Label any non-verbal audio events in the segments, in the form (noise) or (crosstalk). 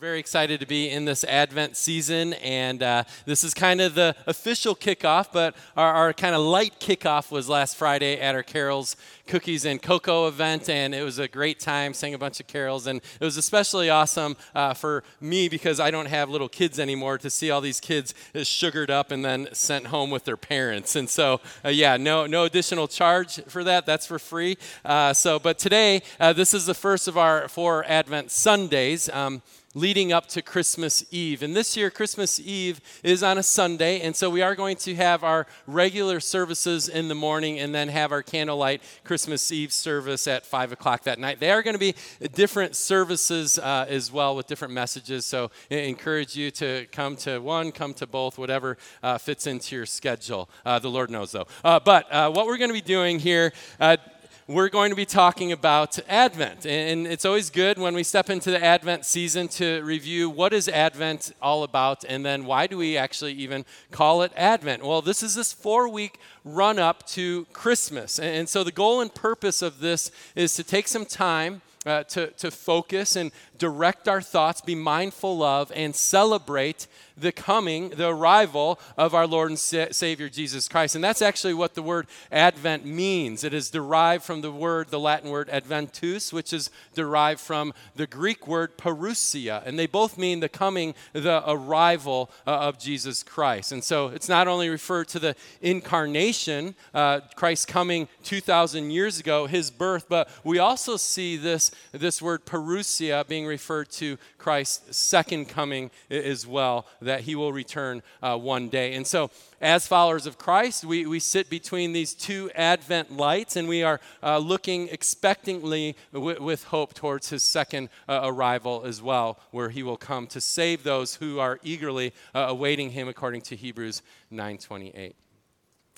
very excited to be in this Advent season, and uh, this is kind of the official kickoff, but our, our kind of light kickoff was last Friday at our Carols Cookies and Cocoa event, and it was a great time, sang a bunch of carols, and it was especially awesome uh, for me because I don't have little kids anymore to see all these kids sugared up and then sent home with their parents. And so, uh, yeah, no, no additional charge for that, that's for free. Uh, so, but today, uh, this is the first of our four Advent Sundays. Um, leading up to Christmas Eve. And this year, Christmas Eve is on a Sunday, and so we are going to have our regular services in the morning and then have our candlelight Christmas Eve service at 5 o'clock that night. They are going to be different services uh, as well with different messages, so I encourage you to come to one, come to both, whatever uh, fits into your schedule. Uh, the Lord knows, though. Uh, but uh, what we're going to be doing here uh, we're going to be talking about Advent. And it's always good when we step into the Advent season to review what is Advent all about and then why do we actually even call it Advent? Well, this is this four week run up to Christmas. And so the goal and purpose of this is to take some time. Uh, to, to focus and direct our thoughts, be mindful of, and celebrate the coming, the arrival of our Lord and Sa- Savior Jesus Christ. And that's actually what the word Advent means. It is derived from the word, the Latin word adventus, which is derived from the Greek word parousia. And they both mean the coming, the arrival uh, of Jesus Christ. And so it's not only referred to the incarnation, uh, Christ coming 2,000 years ago, his birth, but we also see this, this word parousia being referred to Christ's second coming as well, that he will return uh, one day. And so, as followers of Christ, we, we sit between these two Advent lights and we are uh, looking expectantly w- with hope towards his second uh, arrival as well, where he will come to save those who are eagerly uh, awaiting him, according to Hebrews 9:28.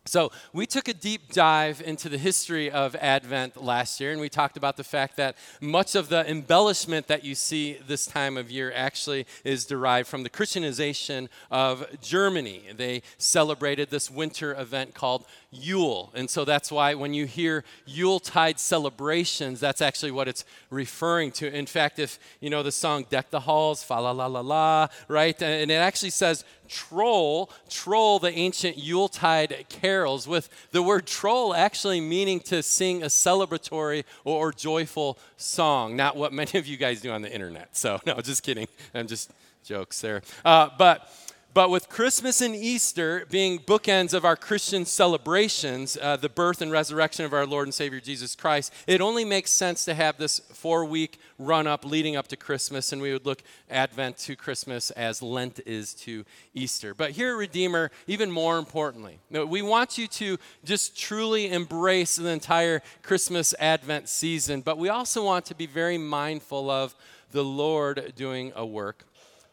So, we took a deep dive into the history of Advent last year, and we talked about the fact that much of the embellishment that you see this time of year actually is derived from the Christianization of Germany. They celebrated this winter event called Yule. And so that's why when you hear Yuletide celebrations, that's actually what it's referring to. In fact, if you know the song Deck the Halls, fa la la la la, right? And it actually says troll, troll the ancient Yuletide carols, with the word troll actually meaning to sing a celebratory or, joyful song, not what many of you guys do on the internet. So, (laughs) no, just kidding. I'm just jokes there. Uh, but but with Christmas and Easter being bookends of our Christian celebrations, uh, the birth and resurrection of our Lord and Savior Jesus Christ, it only makes sense to have this four week run up leading up to Christmas, and we would look Advent to Christmas as Lent is to Easter. But here Redeemer, even more importantly, we want you to just truly embrace the entire Christmas Advent season, but we also want to be very mindful of the Lord doing a work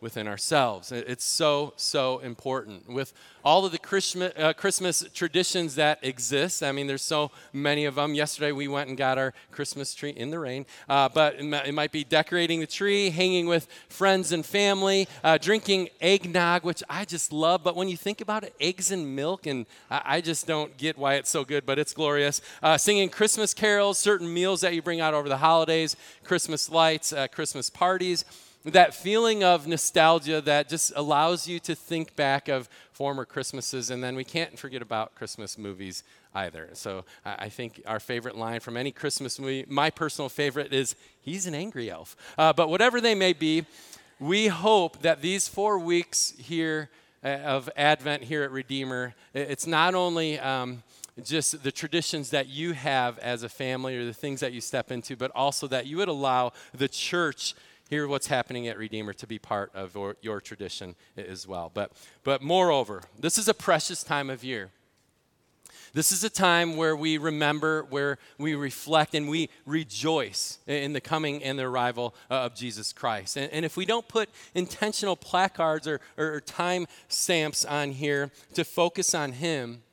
within ourselves. It's so, so important. With all of the Christmas, uh, Christmas traditions that exist, I mean, there's so many of them. Yesterday we went and got our Christmas tree in the rain, uh, but it might be decorating the tree, hanging with friends and family, uh, drinking eggnog, which I just love. But when you think about it, eggs and milk, and I, just don't get why it's so good, but it's glorious. Uh, singing Christmas carols, certain meals that you bring out over the holidays, Christmas lights, uh, Christmas parties that feeling of nostalgia that just allows you to think back of former Christmases. And then we can't forget about Christmas movies either. So I think our favorite line from any Christmas movie, my personal favorite, is He's an angry elf. Uh, but whatever they may be, we hope that these four weeks here uh, of Advent here at Redeemer, it's not only. Um, just the traditions that you have as a family or the things that you step into, but also that you would allow the church hear what's happening at Redeemer to be part of your, your tradition as well. But, but moreover, this is a precious time of year. This is a time where we remember, where we reflect, and we rejoice in the coming and the arrival uh, of Jesus Christ. And, and if we don't put intentional placards or, or time stamps on here to focus on Him,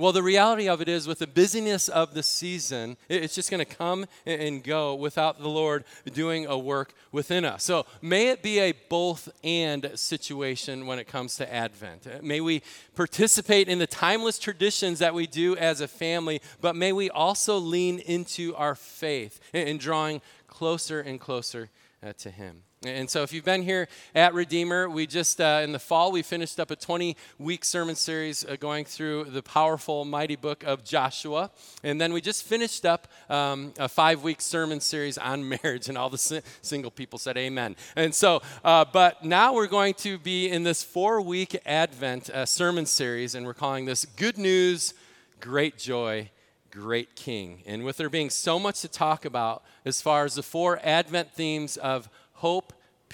well, the reality of it is, with the busyness of the season, it's just going to come and go without the Lord doing a work within us. So may it be a both and situation when it comes to Advent. May we participate in the timeless traditions that we do as a family, but may we also lean into our faith in drawing closer and closer uh, to Him. And so, if you've been here at Redeemer, we just, uh, in the fall, we finished up a 20 week sermon series uh, going through the powerful, mighty book of Joshua. And then we just finished up um, a five week sermon series on (laughs) marriage, and all the si- single people said amen. And so, uh, but now we're going to be in this four week Advent uh, sermon series, and we're calling this Good News, Great Joy, Great King. And with there being so much to talk about as far as the four Advent themes of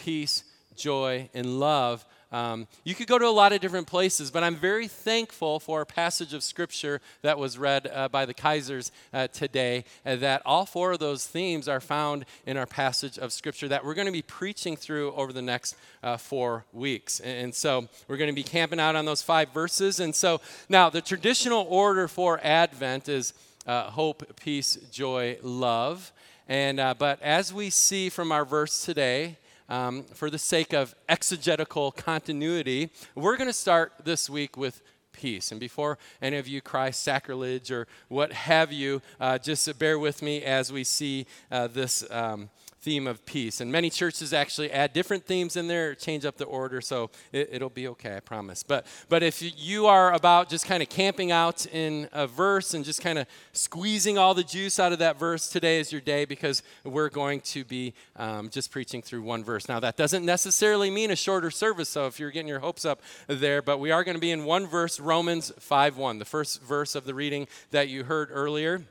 peace, joy, and love. Um, you could go to a lot of different places, but I'm very thankful for a passage of scripture that was read uh, by the Kaisers uh, today, uh, that all four of those themes are found in our passage of scripture that we're going to be preaching through over the next uh, four weeks. And, and so we're going to be camping out on those five verses. And so now the traditional order for Advent is uh, hope, peace, joy, love. And, uh, but as we see from our verse today, um, for the sake of exegetical continuity, we're going to start this week with peace. And before any of you cry sacrilege or what have you, uh, just bear with me as we see uh, this. Um, theme of peace. And many churches actually add different themes in there, change up the order, so it, will be okay, I promise. But, but if you are about just kind of camping out in a verse and just kind of squeezing all the juice out of that verse, today is your day because we're going to be um, just preaching through one verse. Now, that doesn't necessarily mean a shorter service, so if you're getting your hopes up there, but we are going to be in one verse, Romans 5 1, the first verse of the reading that you heard earlier.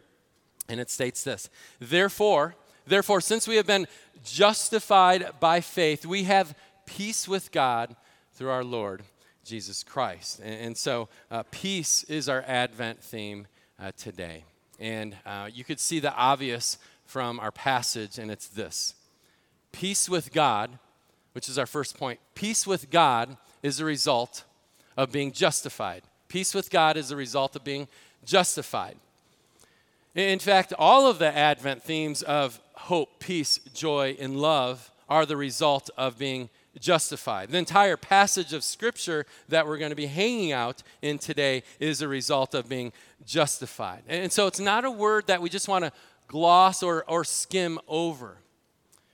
And it states this Therefore, Therefore, since we have been justified by faith, we have peace with God through our Lord Jesus Christ. And, and so, uh, peace is our Advent theme uh, today. And uh, you could see the obvious from our passage, and it's this Peace with God, which is our first point, peace with God is a result of being justified. Peace with God is a result of being justified. In fact, all of the Advent themes of hope, peace, joy, and love are the result of being justified. The entire passage of Scripture that we're going to be hanging out in today is a result of being justified. And so it's not a word that we just want to gloss or, or skim over.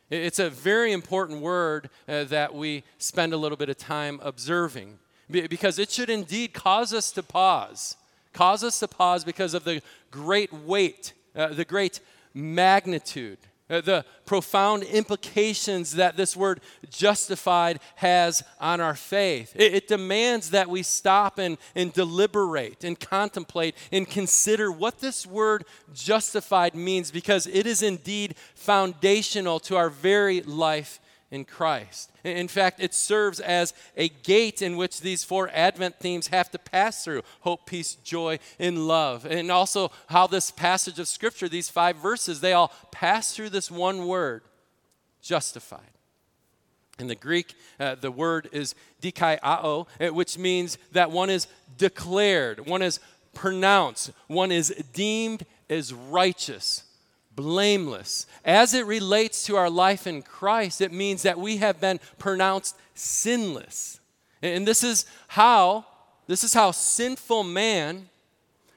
It's a very important word uh, that we spend a little bit of time observing because it should indeed cause us to pause. Cause us to pause because of the great weight, uh, the great magnitude Uh, the profound implications that this word justified has on our faith. It, it, demands that we stop and, and deliberate and contemplate and consider what this word justified means because it is indeed foundational to our very life in Christ. In fact, it serves as a gate in which these four Advent themes have to pass through hope, peace, joy, and love. And also, how this passage of Scripture, these five verses, they all pass through this one word justified. In the Greek, uh, the word is dikaiao, uh, which means that one is declared, one is pronounced, one is deemed as righteous blameless. As it relates to our life in Christ, it means that we have been pronounced sinless. And this is how this is how sinful man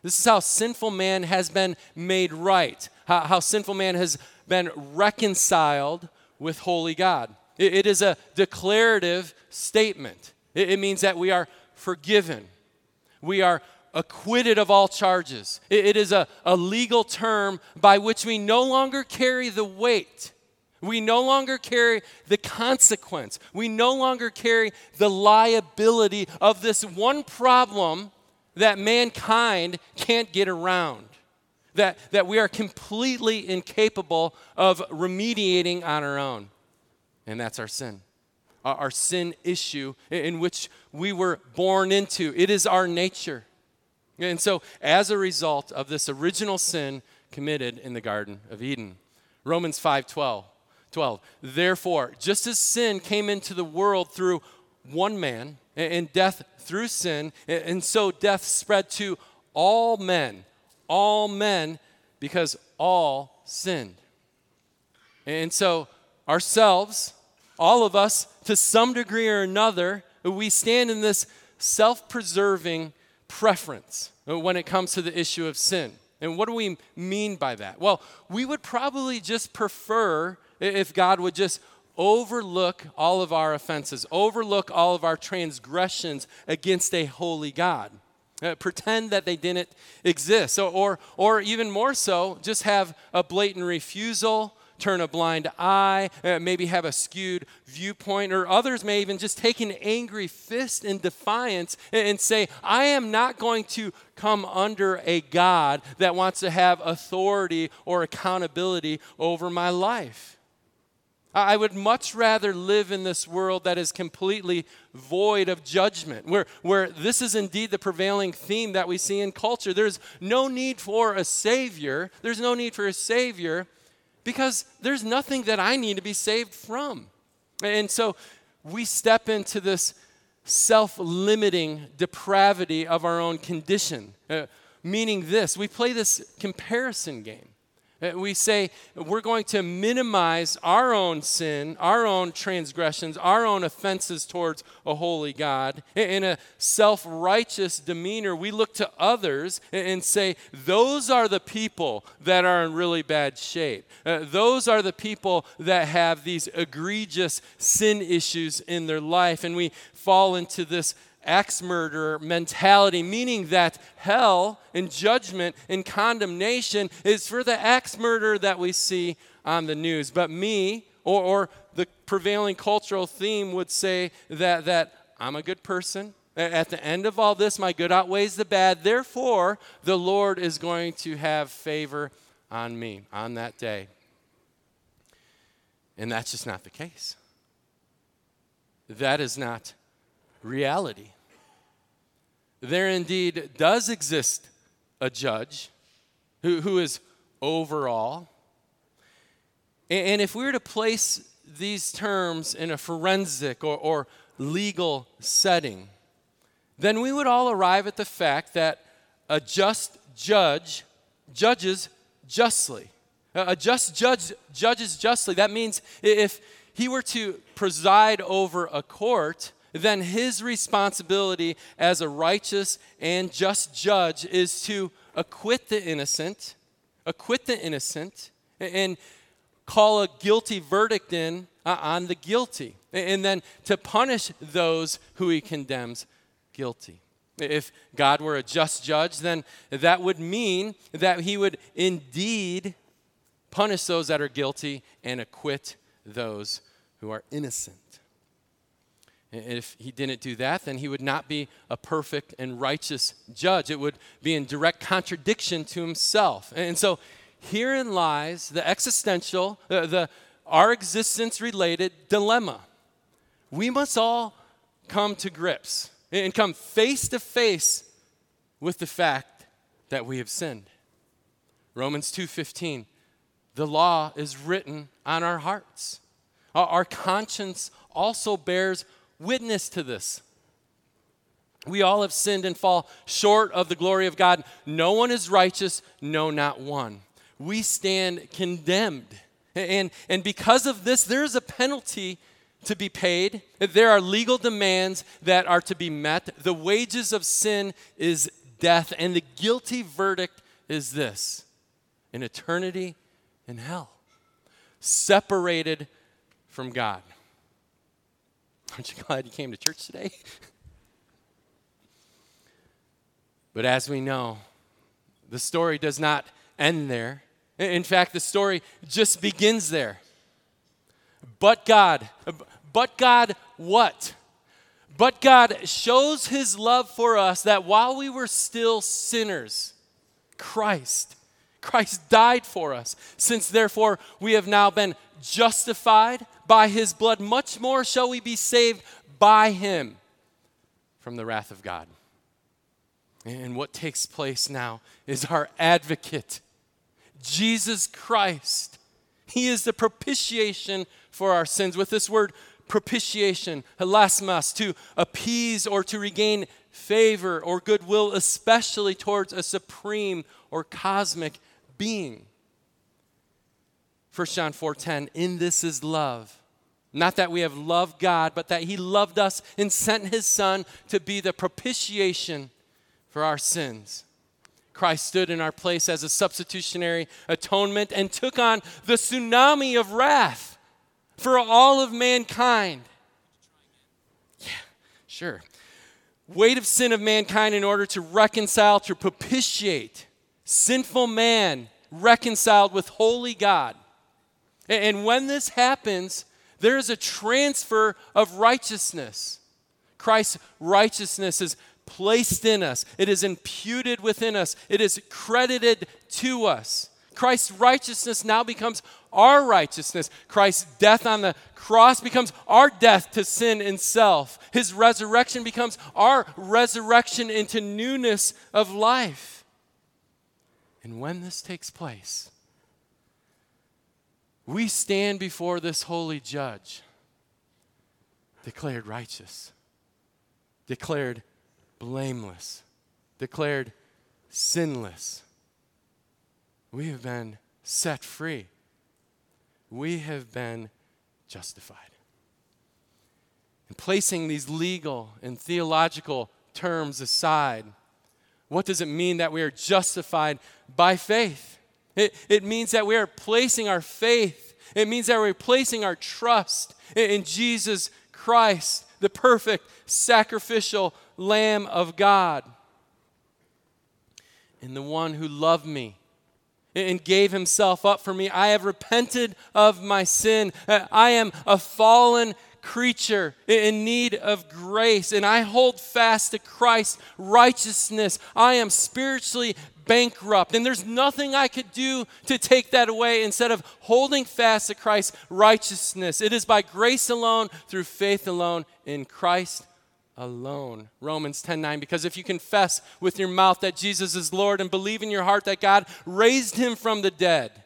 this is how sinful man has been made right. How, how sinful man has been reconciled with holy God. it, it is a declarative statement. It, it means that we are forgiven. We are acquitted of all charges. it is a, a legal term by which we no longer carry the weight. We no longer carry the consequence. We no longer carry the liability of this one problem that mankind can't get around. That, that we are completely incapable of remediating on our own. And that's our sin. Our, our sin issue in which we were born into. It is our nature. And so, as a result of this original sin committed in the Garden of Eden, Romans 5 12, 12 therefore, just as sin came into the world through one man, and death through sin, and so death spread to all men, all men, because all sinned. And so, ourselves, all of us, to some degree or another, we stand in this self preserving preference when it comes to the issue of sin. And what do we mean by that? Well, we would probably just prefer if God would just overlook all of our offenses, overlook all of our transgressions against a holy God. Uh, pretend that they didn't exist. So, or, or even more so, just have a blatant refusal, turn a blind eye, uh, maybe have a skewed viewpoint, or others may even just take an angry fist in defiance and, and say, I am not going to come under a God that wants to have authority or accountability over my life. I would much rather live in this world that is completely void of judgment, where, where this is indeed the prevailing theme that we see in culture. There's no need for a Savior. There's no need for a Savior because there's nothing that I need to be saved from. And so we step into this self limiting depravity of our own condition, uh, meaning this we play this comparison game. Uh, we say we're going to minimize our own sin, our own transgressions, our own offenses towards a holy God. In a self righteous demeanor, we look to others and say, those are the people that are in really bad shape. Uh, those are the people that have these egregious sin issues in their life. And we fall into this axe murderer mentality, meaning that hell and judgment and condemnation is for the axe murderer that we see on the news. But me, or, or the prevailing cultural theme would say that, that I'm a good person. At the end of all this, my good outweighs the bad. Therefore, the Lord is going to have favor on me on that day. And that's just not the case. That is not reality. There indeed does exist a judge who, who is overall. And, and if we were to place these terms in a forensic or, or legal setting, then we would all arrive at the fact that a just judge judges justly. A just judge judges justly. That means if he were to preside over a court, then his responsibility as a righteous and just judge is to acquit the innocent, acquit the innocent, and call a guilty verdict in uh, on the guilty, and then to punish those who he condemns guilty. If God were a just judge, then that would mean that he would indeed punish those that are guilty and acquit those who are innocent. If he didn't do that, then he would not be a perfect and righteous judge. It would be in direct contradiction to himself. And so herein lies the existential, uh, the our existence related dilemma. We must all come to grips and come face to face with the fact that we have sinned. Romans 2:15 The law is written on our hearts. Our conscience also bears witness to this. We all have sinned and fall short of the glory of God. No one is righteous, no, not one. We stand condemned. And, and because of this, there is a penalty to be paid. There are legal demands that are to be met. The wages of sin is death, and the guilty verdict is this an eternity in hell, separated from God. Aren't you glad you came to church today? (laughs) but as we know, the story does not end there. In fact, the story just begins there. But God, but God, what? But God shows his love for us that while we were still sinners, Christ, Christ died for us. Since therefore we have now been justified by his blood, much more shall we be saved by him from the wrath of God. And what takes place now is our advocate, Jesus Christ. He is the propitiation for our sins. With this word propitiation, hilasmos, to appease or to regain favor or goodwill, especially towards a supreme or cosmic being. 1 John 4:10, in this is love. Not that we have loved God, but that he loved us and sent his son to be the propitiation for our sins. Christ stood in our place as a substitutionary atonement and took on the tsunami of wrath for all of mankind. Yeah, sure. Weight of sin of mankind in order to reconcile, to propitiate sinful man reconciled with holy God. And when this happens, there is a transfer of righteousness. Christ's righteousness is placed in us, it is imputed within us, it is credited to us. Christ's righteousness now becomes our righteousness. Christ's death on the cross becomes our death to sin and self. His resurrection becomes our resurrection into newness of life. And when this takes place, we stand before this holy judge, declared righteous, declared blameless, declared sinless. We have been set free. We have been justified. And placing these legal and theological terms aside, what does it mean that we are justified by faith? It, it means that we are placing our faith, it means that we're placing our trust in, in Jesus Christ, the perfect sacrificial Lamb of God, in the one who loved me and gave himself up for me. I have repented of my sin. Uh, I am a fallen creature in need of grace, and I hold fast to Christ's righteousness. I am spiritually bankrupt, and there's nothing I could do to take that away instead of holding fast to Christ's righteousness. It is by grace alone, through faith alone, in Christ alone. Romans 10:9 because if you confess with your mouth that Jesus is Lord and believe in your heart that God raised him from the dead,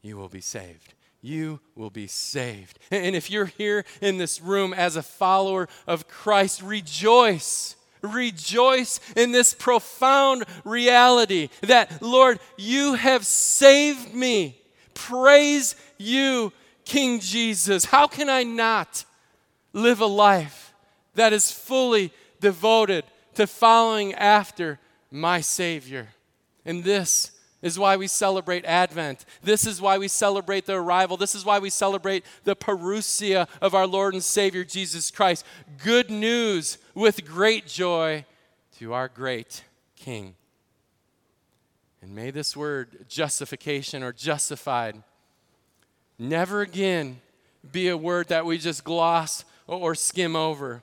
you will be saved you will be saved. And if you're here in this room as a follower of Christ, rejoice. Rejoice in this profound reality that, Lord, you have saved me. Praise you, King Jesus. How can I not live a life that is fully devoted to following after my Savior? And this is why we celebrate Advent. This is why we celebrate the arrival. This is why we celebrate the parousia of our Lord and Savior Jesus Christ. Good news with great joy to our great King. And may this word, justification or justified, never again be a word that we just gloss or skim over.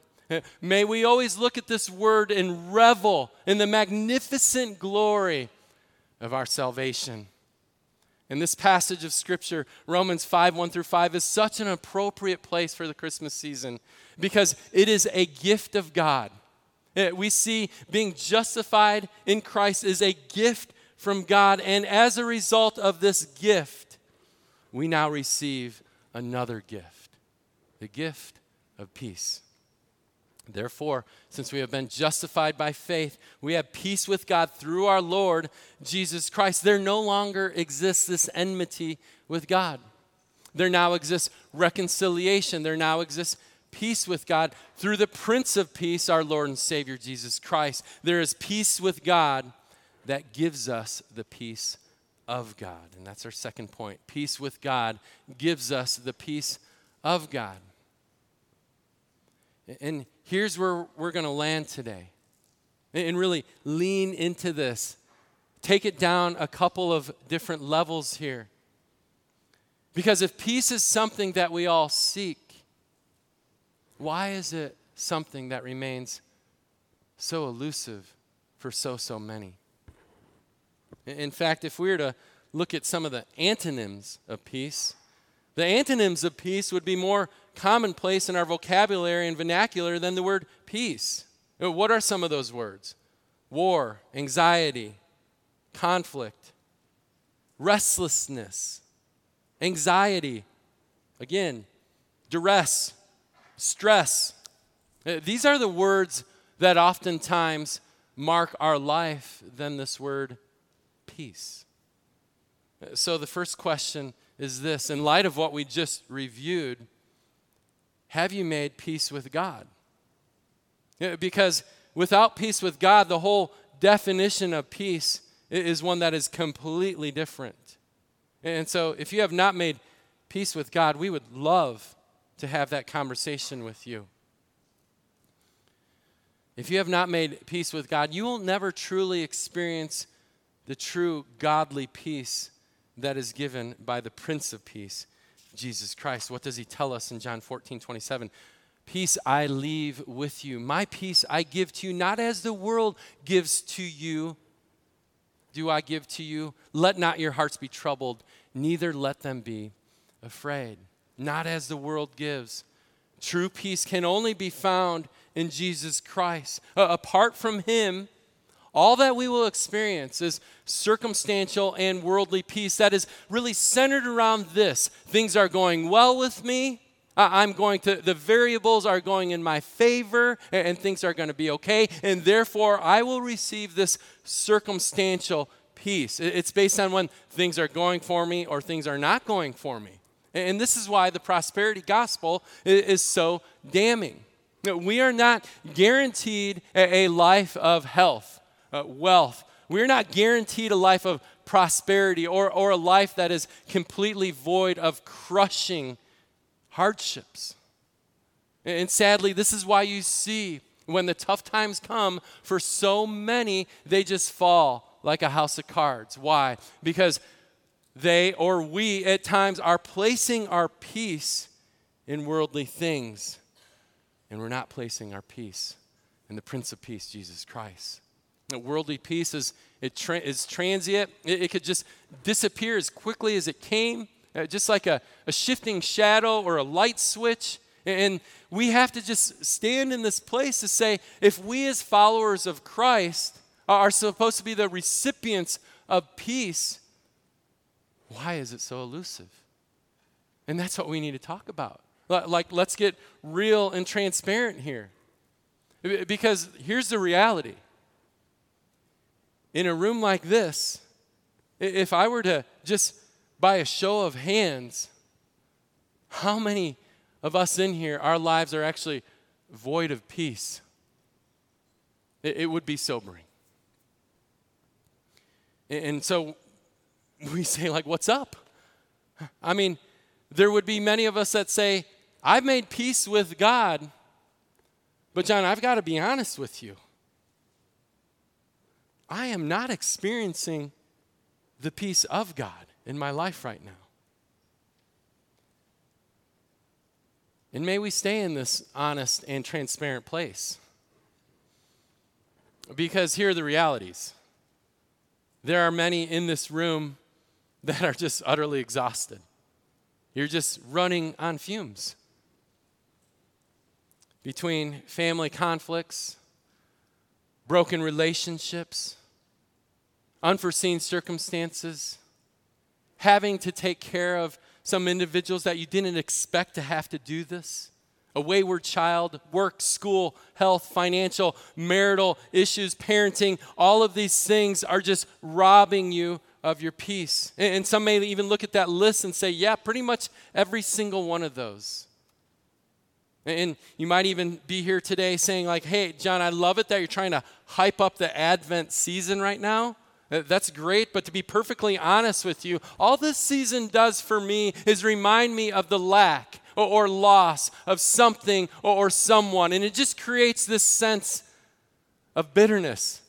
May we always look at this word and revel in the magnificent glory of our salvation. And this passage of Scripture, Romans 5 1 through 5, is such an appropriate place for the Christmas season because it is a gift of God. Eh, we see being justified in Christ is a gift from God, and as a result of this gift, we now receive another gift the gift of peace. Therefore, since we have been justified by faith, we have peace with God through our Lord Jesus Christ. There no longer exists this enmity with God. There now exists reconciliation. There now exists peace with God through the Prince of Peace, our Lord and Savior Jesus Christ. There is peace with God that gives us the peace of God. And that's our second point. Peace with God gives us the peace of God. And here's where we're going to land today. And really lean into this. Take it down a couple of different levels here. Because if peace is something that we all seek, why is it something that remains so elusive for so, so many? In fact, if we were to look at some of the antonyms of peace, the antonyms of peace would be more commonplace in our vocabulary and vernacular than the word peace. What are some of those words? War, anxiety, conflict, restlessness, anxiety, again, duress, stress. Uh, these are the words that oftentimes mark our life than this word peace. Uh, so the first question is this in light of what we just reviewed, have you made peace with God? Because without peace with God, the whole definition of peace is one that is completely different. And so if you have not made peace with God, we would love to have that conversation with you. If you have not made peace with God, you will never truly experience the true godly peace that is given by the Prince of Peace, Jesus Christ. What does he tell us in John 14, 27? Peace I leave with you. My peace I give to you, not as the world gives to you, do I give to you. Let not your hearts be troubled, neither let them be afraid. Not as the world gives. True peace can only be found in Jesus Christ. Uh, apart from Him, all that we will experience is circumstantial and worldly peace that is really centered around this. Things are going well with me. I'm going to, the variables are going in my favor, and, things are going to be okay. And therefore, I will receive this circumstantial peace. It's based on when things are going for me or things are not going for me. And this is why the prosperity gospel is so damning. We are not guaranteed a life of health, uh, wealth. We're not guaranteed a life of prosperity or, or a life that is completely void of crushing hardships. And sadly, this is why you see when the tough times come, for so many, they just fall like a house of cards. Why? Because they or we at times are placing our peace in worldly things and we're not placing our peace in the Prince of Peace, Jesus Christ. The worldly peace is, it tra- is transient, it, it, could just disappear as quickly as it came, uh, just like a, a shifting shadow or a light switch. And we have to just stand in this place to say if we, as followers of Christ, are supposed to be the recipients of peace, why is it so elusive? And that's what we need to talk about. Like, let's get real and transparent here. Because here's the reality in a room like this, if I were to just by a show of hands, how many of us in here, our lives are actually void of peace? It, it would be sobering. And so we (laughs) say, like, what's up? I mean, there would be many of us that say, I've made peace with God. But, Jon, I've got to be honest with you. I am not experiencing the peace of God in my life right now. And may we stay in this honest and transparent place. Because here are the realities. There are many in this room that are just utterly exhausted. You're just running on fumes between family conflicts, broken relationships, unforeseen circumstances, having to take care of some individuals that you didn't expect to have to do this. A wayward child, work, school, health, financial, marital issues, parenting, all of these things are just robbing you of your peace. And some may even look at that list and say, yeah, pretty much every single one of those. And you might even be here today saying, like, hey, Jon, I love it that you're trying to hype up the Advent season right now. That's great, but to be perfectly honest with you, all this season does for me is remind me of the lack or, loss of something or someone. And it just creates this sense of bitterness,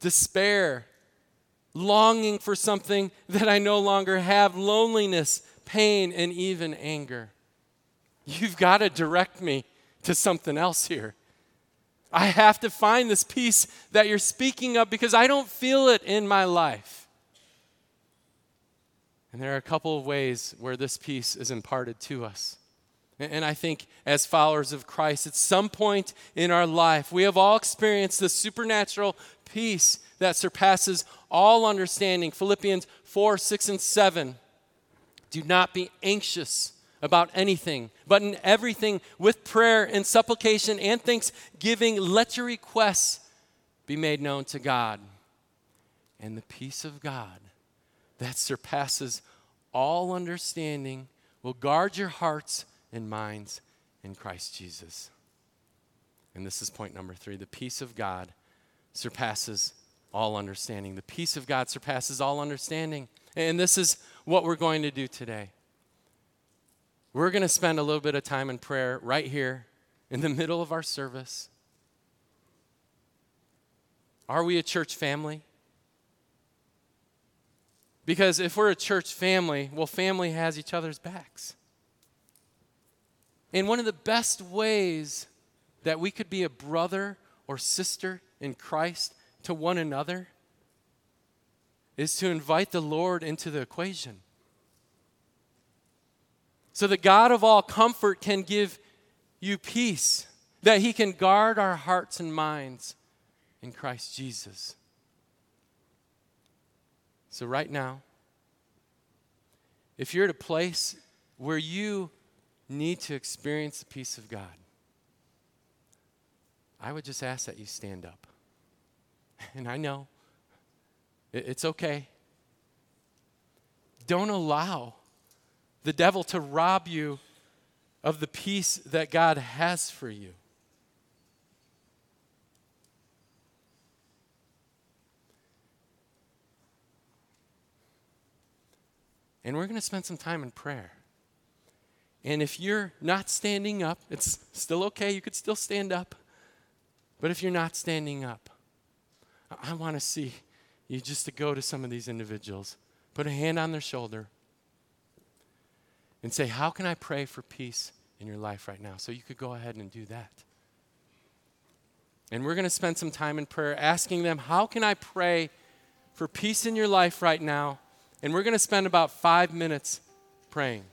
despair, longing for something that I no longer have, loneliness, pain, and even anger. You've got to direct me to something else here. I have to find this peace that you're speaking of because I don't feel it in my life. And there are a couple of ways where this peace is imparted to us. And I think as followers of Christ, at some point in our life, we have all experienced the supernatural peace that surpasses all understanding. Philippians 4, 6, and 7. Do not be anxious about anything, but in everything, with prayer and supplication and thanksgiving, let your requests be made known to God. And the peace of God that surpasses all understanding will guard your hearts and minds in Christ Jesus. And this is point number three the peace of God surpasses all understanding. The peace of God surpasses all understanding. And this is what we're going to do today. We're going to spend a little bit of time in prayer right here in the middle of our service. Are we a church family? Because if we're a church family, well, family has each other's backs. And one of the best ways that we could be a brother or sister in Christ to one another is to invite the Lord into the equation. So that God of all comfort can give you peace, that He can guard our hearts and minds in Christ Jesus. So, right now, if you're at a place where you need to experience the peace of God, I would just ask that you stand up. (laughs) And I know it's okay. Don't allow the devil to rob you of the peace that God has for you. And we're going to spend some time in prayer. And if you're not standing up, it's still okay. You could still stand up. But if you're not standing up, I want to see you just to go to some of these individuals, put a hand on their shoulder, and say, How can I pray for peace in your life right now? So you could go ahead and do that. And we're going to spend some time in prayer asking them, How can I pray for peace in your life right now? And we're going to spend about five minutes praying.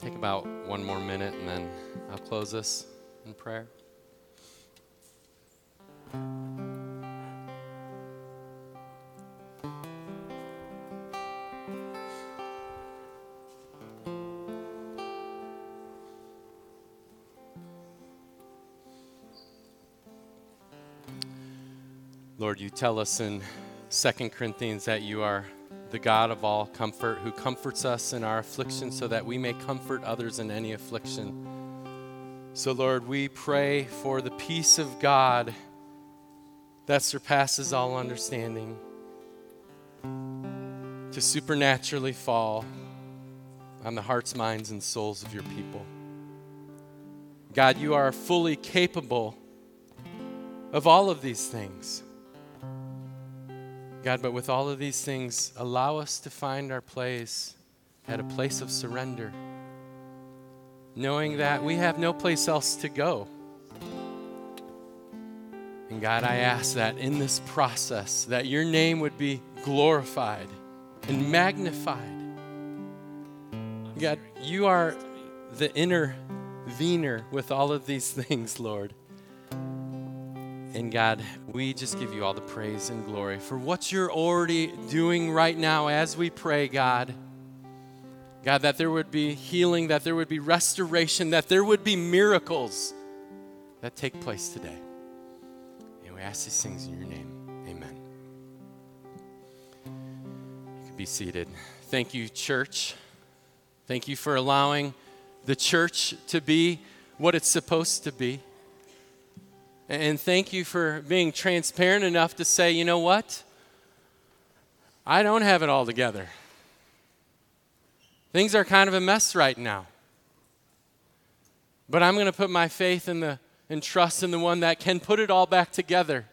Take about one more minute and then I'll close this in prayer. Lord, you tell us in 2 Corinthians that you are the God of all comfort, who comforts us in our affliction so that we may comfort others in any affliction. So, Lord, we pray for the peace of God that surpasses all understanding to supernaturally fall on the hearts, minds, and souls of your people. God, you are fully capable of all of these things. God, but with all of these things, allow us to find our place at a place of surrender, knowing that we have no place else to go. And God, I ask that in this process, that your name would be glorified and magnified. God, you are the intervener with all of these (laughs) things, Lord. And God, we just give you all the praise and glory for what you're already doing right now as we pray, God. God, that there would be healing, that there would be restoration, that there would be miracles that take place today. And we ask these things in your name. Amen. You can be seated. Thank you, church. Thank you for allowing the church to be what it's supposed to be. And thank you for being transparent enough to say, you know what? I don't have it all together. Things are kind of a mess right now. But I'm going to put my faith in the and trust in the one that can put it all back together.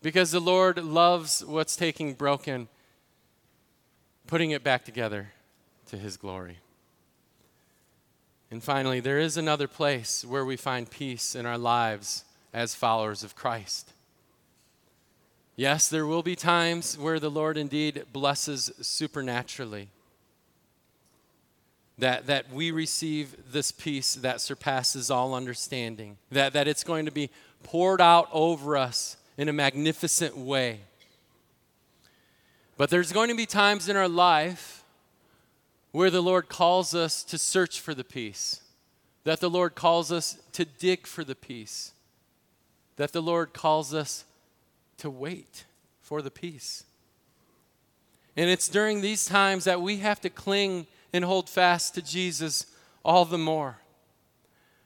Because the Lord loves what's taking broken, putting it back together to his glory. And finally, there is another place where we find peace in our lives as followers of Christ. Yes, there will be times where the Lord indeed blesses supernaturally. That, that we receive this peace that surpasses all understanding. That, that it's going to be poured out over us in a magnificent way. But there's going to be times in our life where the Lord calls us to search for the peace, that the Lord calls us to dig for the peace, that the Lord calls us to wait for the peace. And it's during these times that we have to cling and hold fast to Jesus all the more.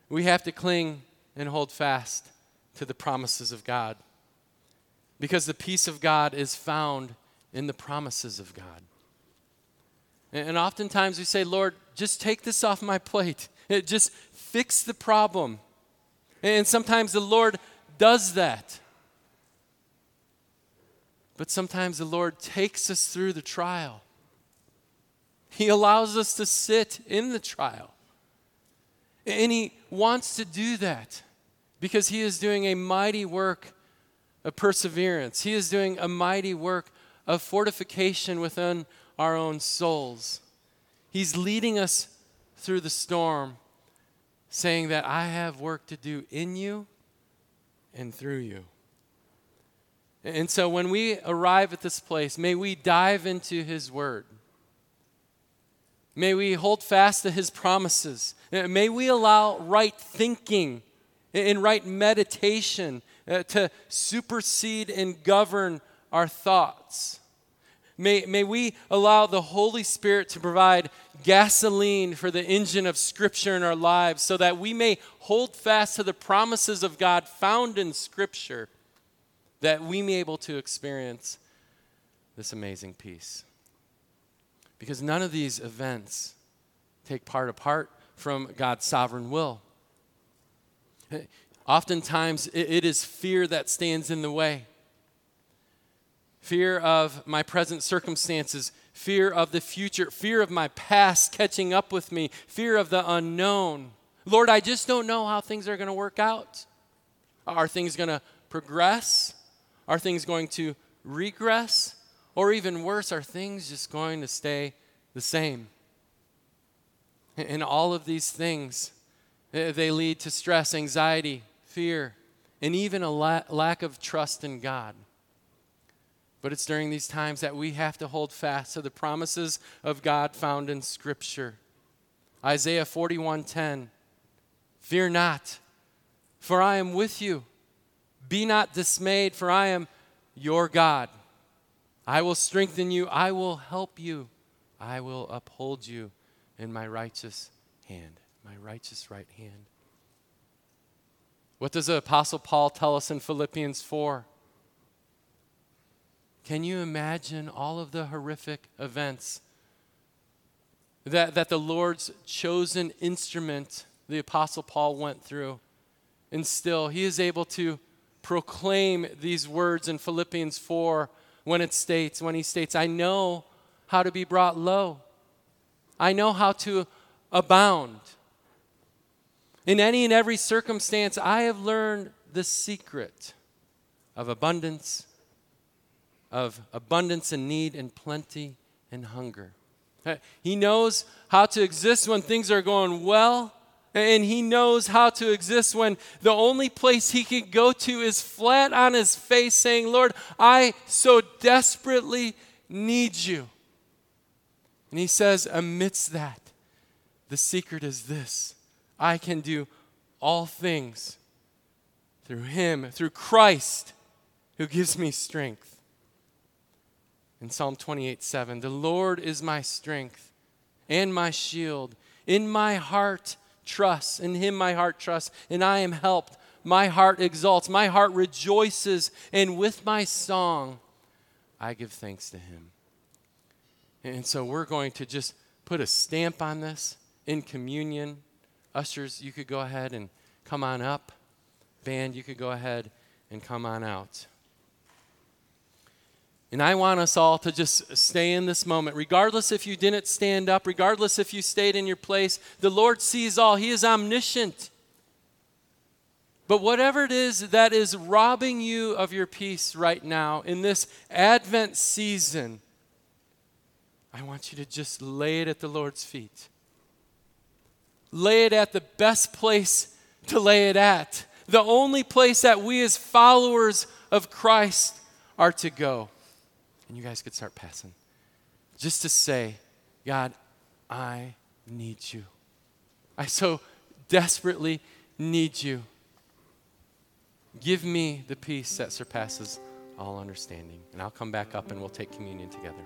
We have to cling and hold fast to the promises of God. Because the peace of God is found in the promises of God. And oftentimes we say, Lord, just take this off my plate. Just fix the problem. And sometimes the Lord does that. But sometimes the Lord takes us through the trial. He allows us to sit in the trial. And He wants to do that because He is doing a mighty work of perseverance. He is doing a mighty work of fortification within our own souls. He's leading us through the storm, saying that I have work to do in you and through you. And so when we arrive at this place, may we dive into His Word. May we hold fast to His promises. May we allow right thinking and right meditation uh, to supersede and govern our thoughts. May, may we allow the Holy Spirit to provide gasoline for the engine of Scripture in our lives so that we may hold fast to the promises of God found in Scripture, that we may be able to experience this amazing peace. Because none of these events take part apart from God's sovereign will. Oftentimes, it is fear that stands in the way fear of my present circumstances, fear of the future, fear of my past catching up with me, fear of the unknown. Lord, I just don't know how things are going to work out. Are things going to progress? Are things going to regress? Or even worse, are things just going to stay the same? And all of these things, eh, they lead to stress, anxiety, fear, and even a la- lack of trust in God. But it's during these times that we have to hold fast to the promises of God found in Scripture. Isaiah 41:10 Fear not, for I am with you. Be not dismayed, for I am your God. I will strengthen you, I will help you. I will uphold you in my righteous hand, my righteous right hand. What does the Apostle Paul tell us in Philippians 4? Can you imagine all of the horrific events that, that the Lord's chosen instrument, the Apostle Paul, went through? And still, he is able to proclaim these words in Philippians 4 when it states, when he states, I know how to be brought low. I know how to abound. In any and every circumstance, I have learned the secret of abundance, of abundance and need and plenty and hunger. He knows how to exist when things are going well, and he knows how to exist when the only place he can go to is flat on his face, saying, Lord, I so desperately need you. And he says, amidst that, the secret is this I can do all things through him, through Christ, who gives me strength. In Psalm 28 7, the Lord is my strength and my shield. In my heart, trust. In him, my heart trusts, and I am helped. My heart exalts. My heart rejoices, and with my song, I give thanks to him. And so we're going to just put a stamp on this in communion. Ushers, you could go ahead and come on up. Band, you could go ahead and come on out. And I want us all to just stay in this moment, regardless if you didn't stand up, regardless if you stayed in your place. The Lord sees all, He is omniscient. But whatever it is that is robbing you of your peace right now in this Advent season, I want you to just lay it at the Lord's feet. Lay it at the best place to lay it at. The only place that we as followers of Christ are to go. And you guys could start passing. Just to say, God, I need you. I so desperately need you. Give me the peace that surpasses all understanding. And I'll come back up and we'll take communion together.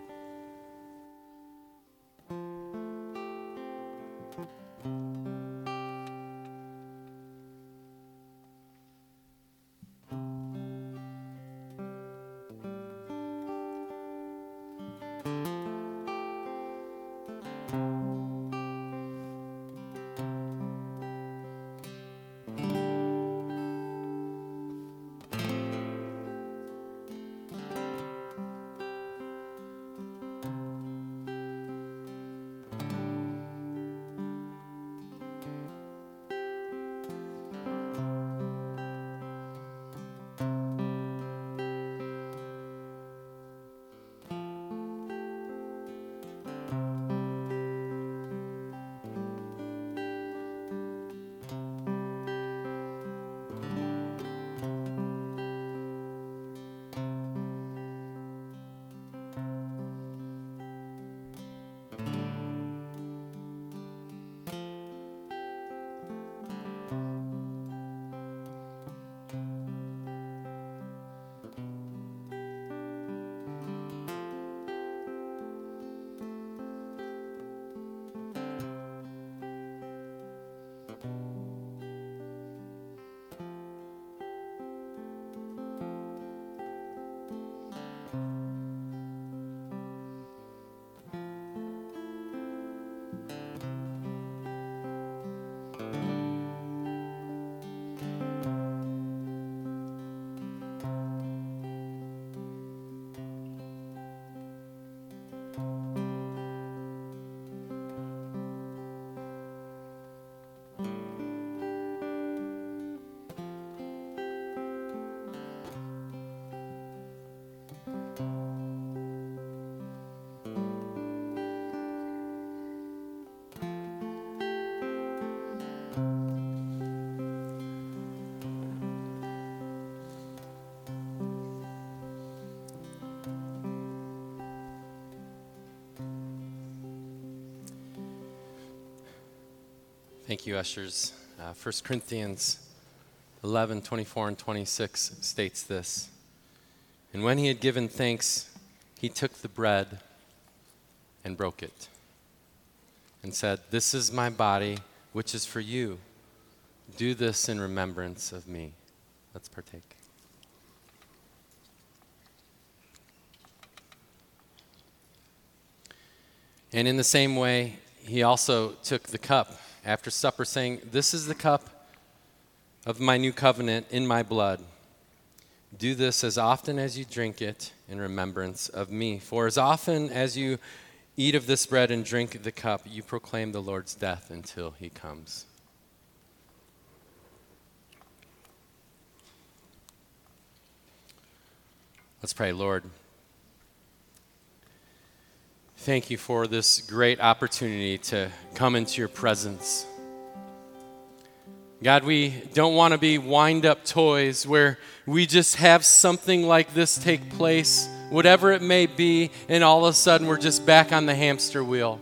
Thank you, ushers. Uh, 1 Corinthians 11 24 and 26 states this. And when he had given thanks, he took the bread and broke it and said, This is my body, which is for you. Do this in remembrance of me. Let's partake. And in the same way, he also took the cup after supper, saying, This is the cup of my new covenant in my blood. Do this as often as you drink it in remembrance of me. For as often as you eat of this bread and drink the cup, you proclaim the Lord's death until he comes. Let's pray, Lord. Thank you for this great opportunity to come into your presence. God, we don't want to be wind up toys where we just have something like this take place, whatever it may be, and all of a sudden we're just back on the hamster wheel.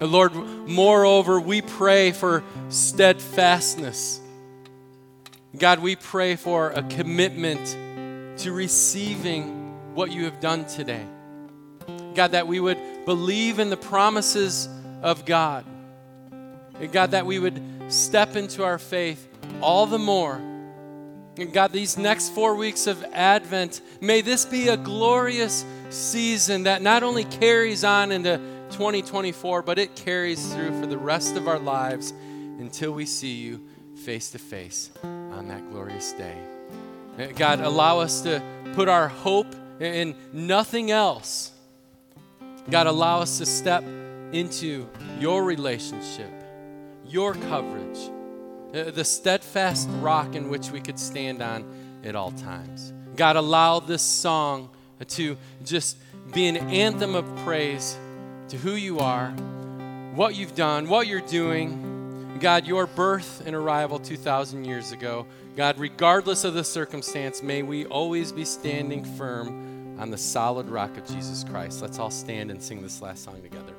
Lord, moreover, we pray for steadfastness. God, we pray for a commitment to receiving what you have done today. God, that we would believe in the promises of God. And God, that we would step into our faith all the more. And God, these next four weeks of Advent, may this be a glorious season that not only carries on into 2024, but it carries through for the rest of our lives until we see you face to face on that glorious day. Eh, God, allow us to put our hope in nothing else God, allow us to step into your relationship, your coverage, uh, the steadfast rock in which we could stand on at all times. God, allow this song to just be an anthem of praise to who you are, what you've done, what you're doing. God, your birth and arrival 2,000 years ago. God, regardless of the circumstance, may we always be standing firm on the solid rock of Jesus Christ. Let's all stand and sing this last song together.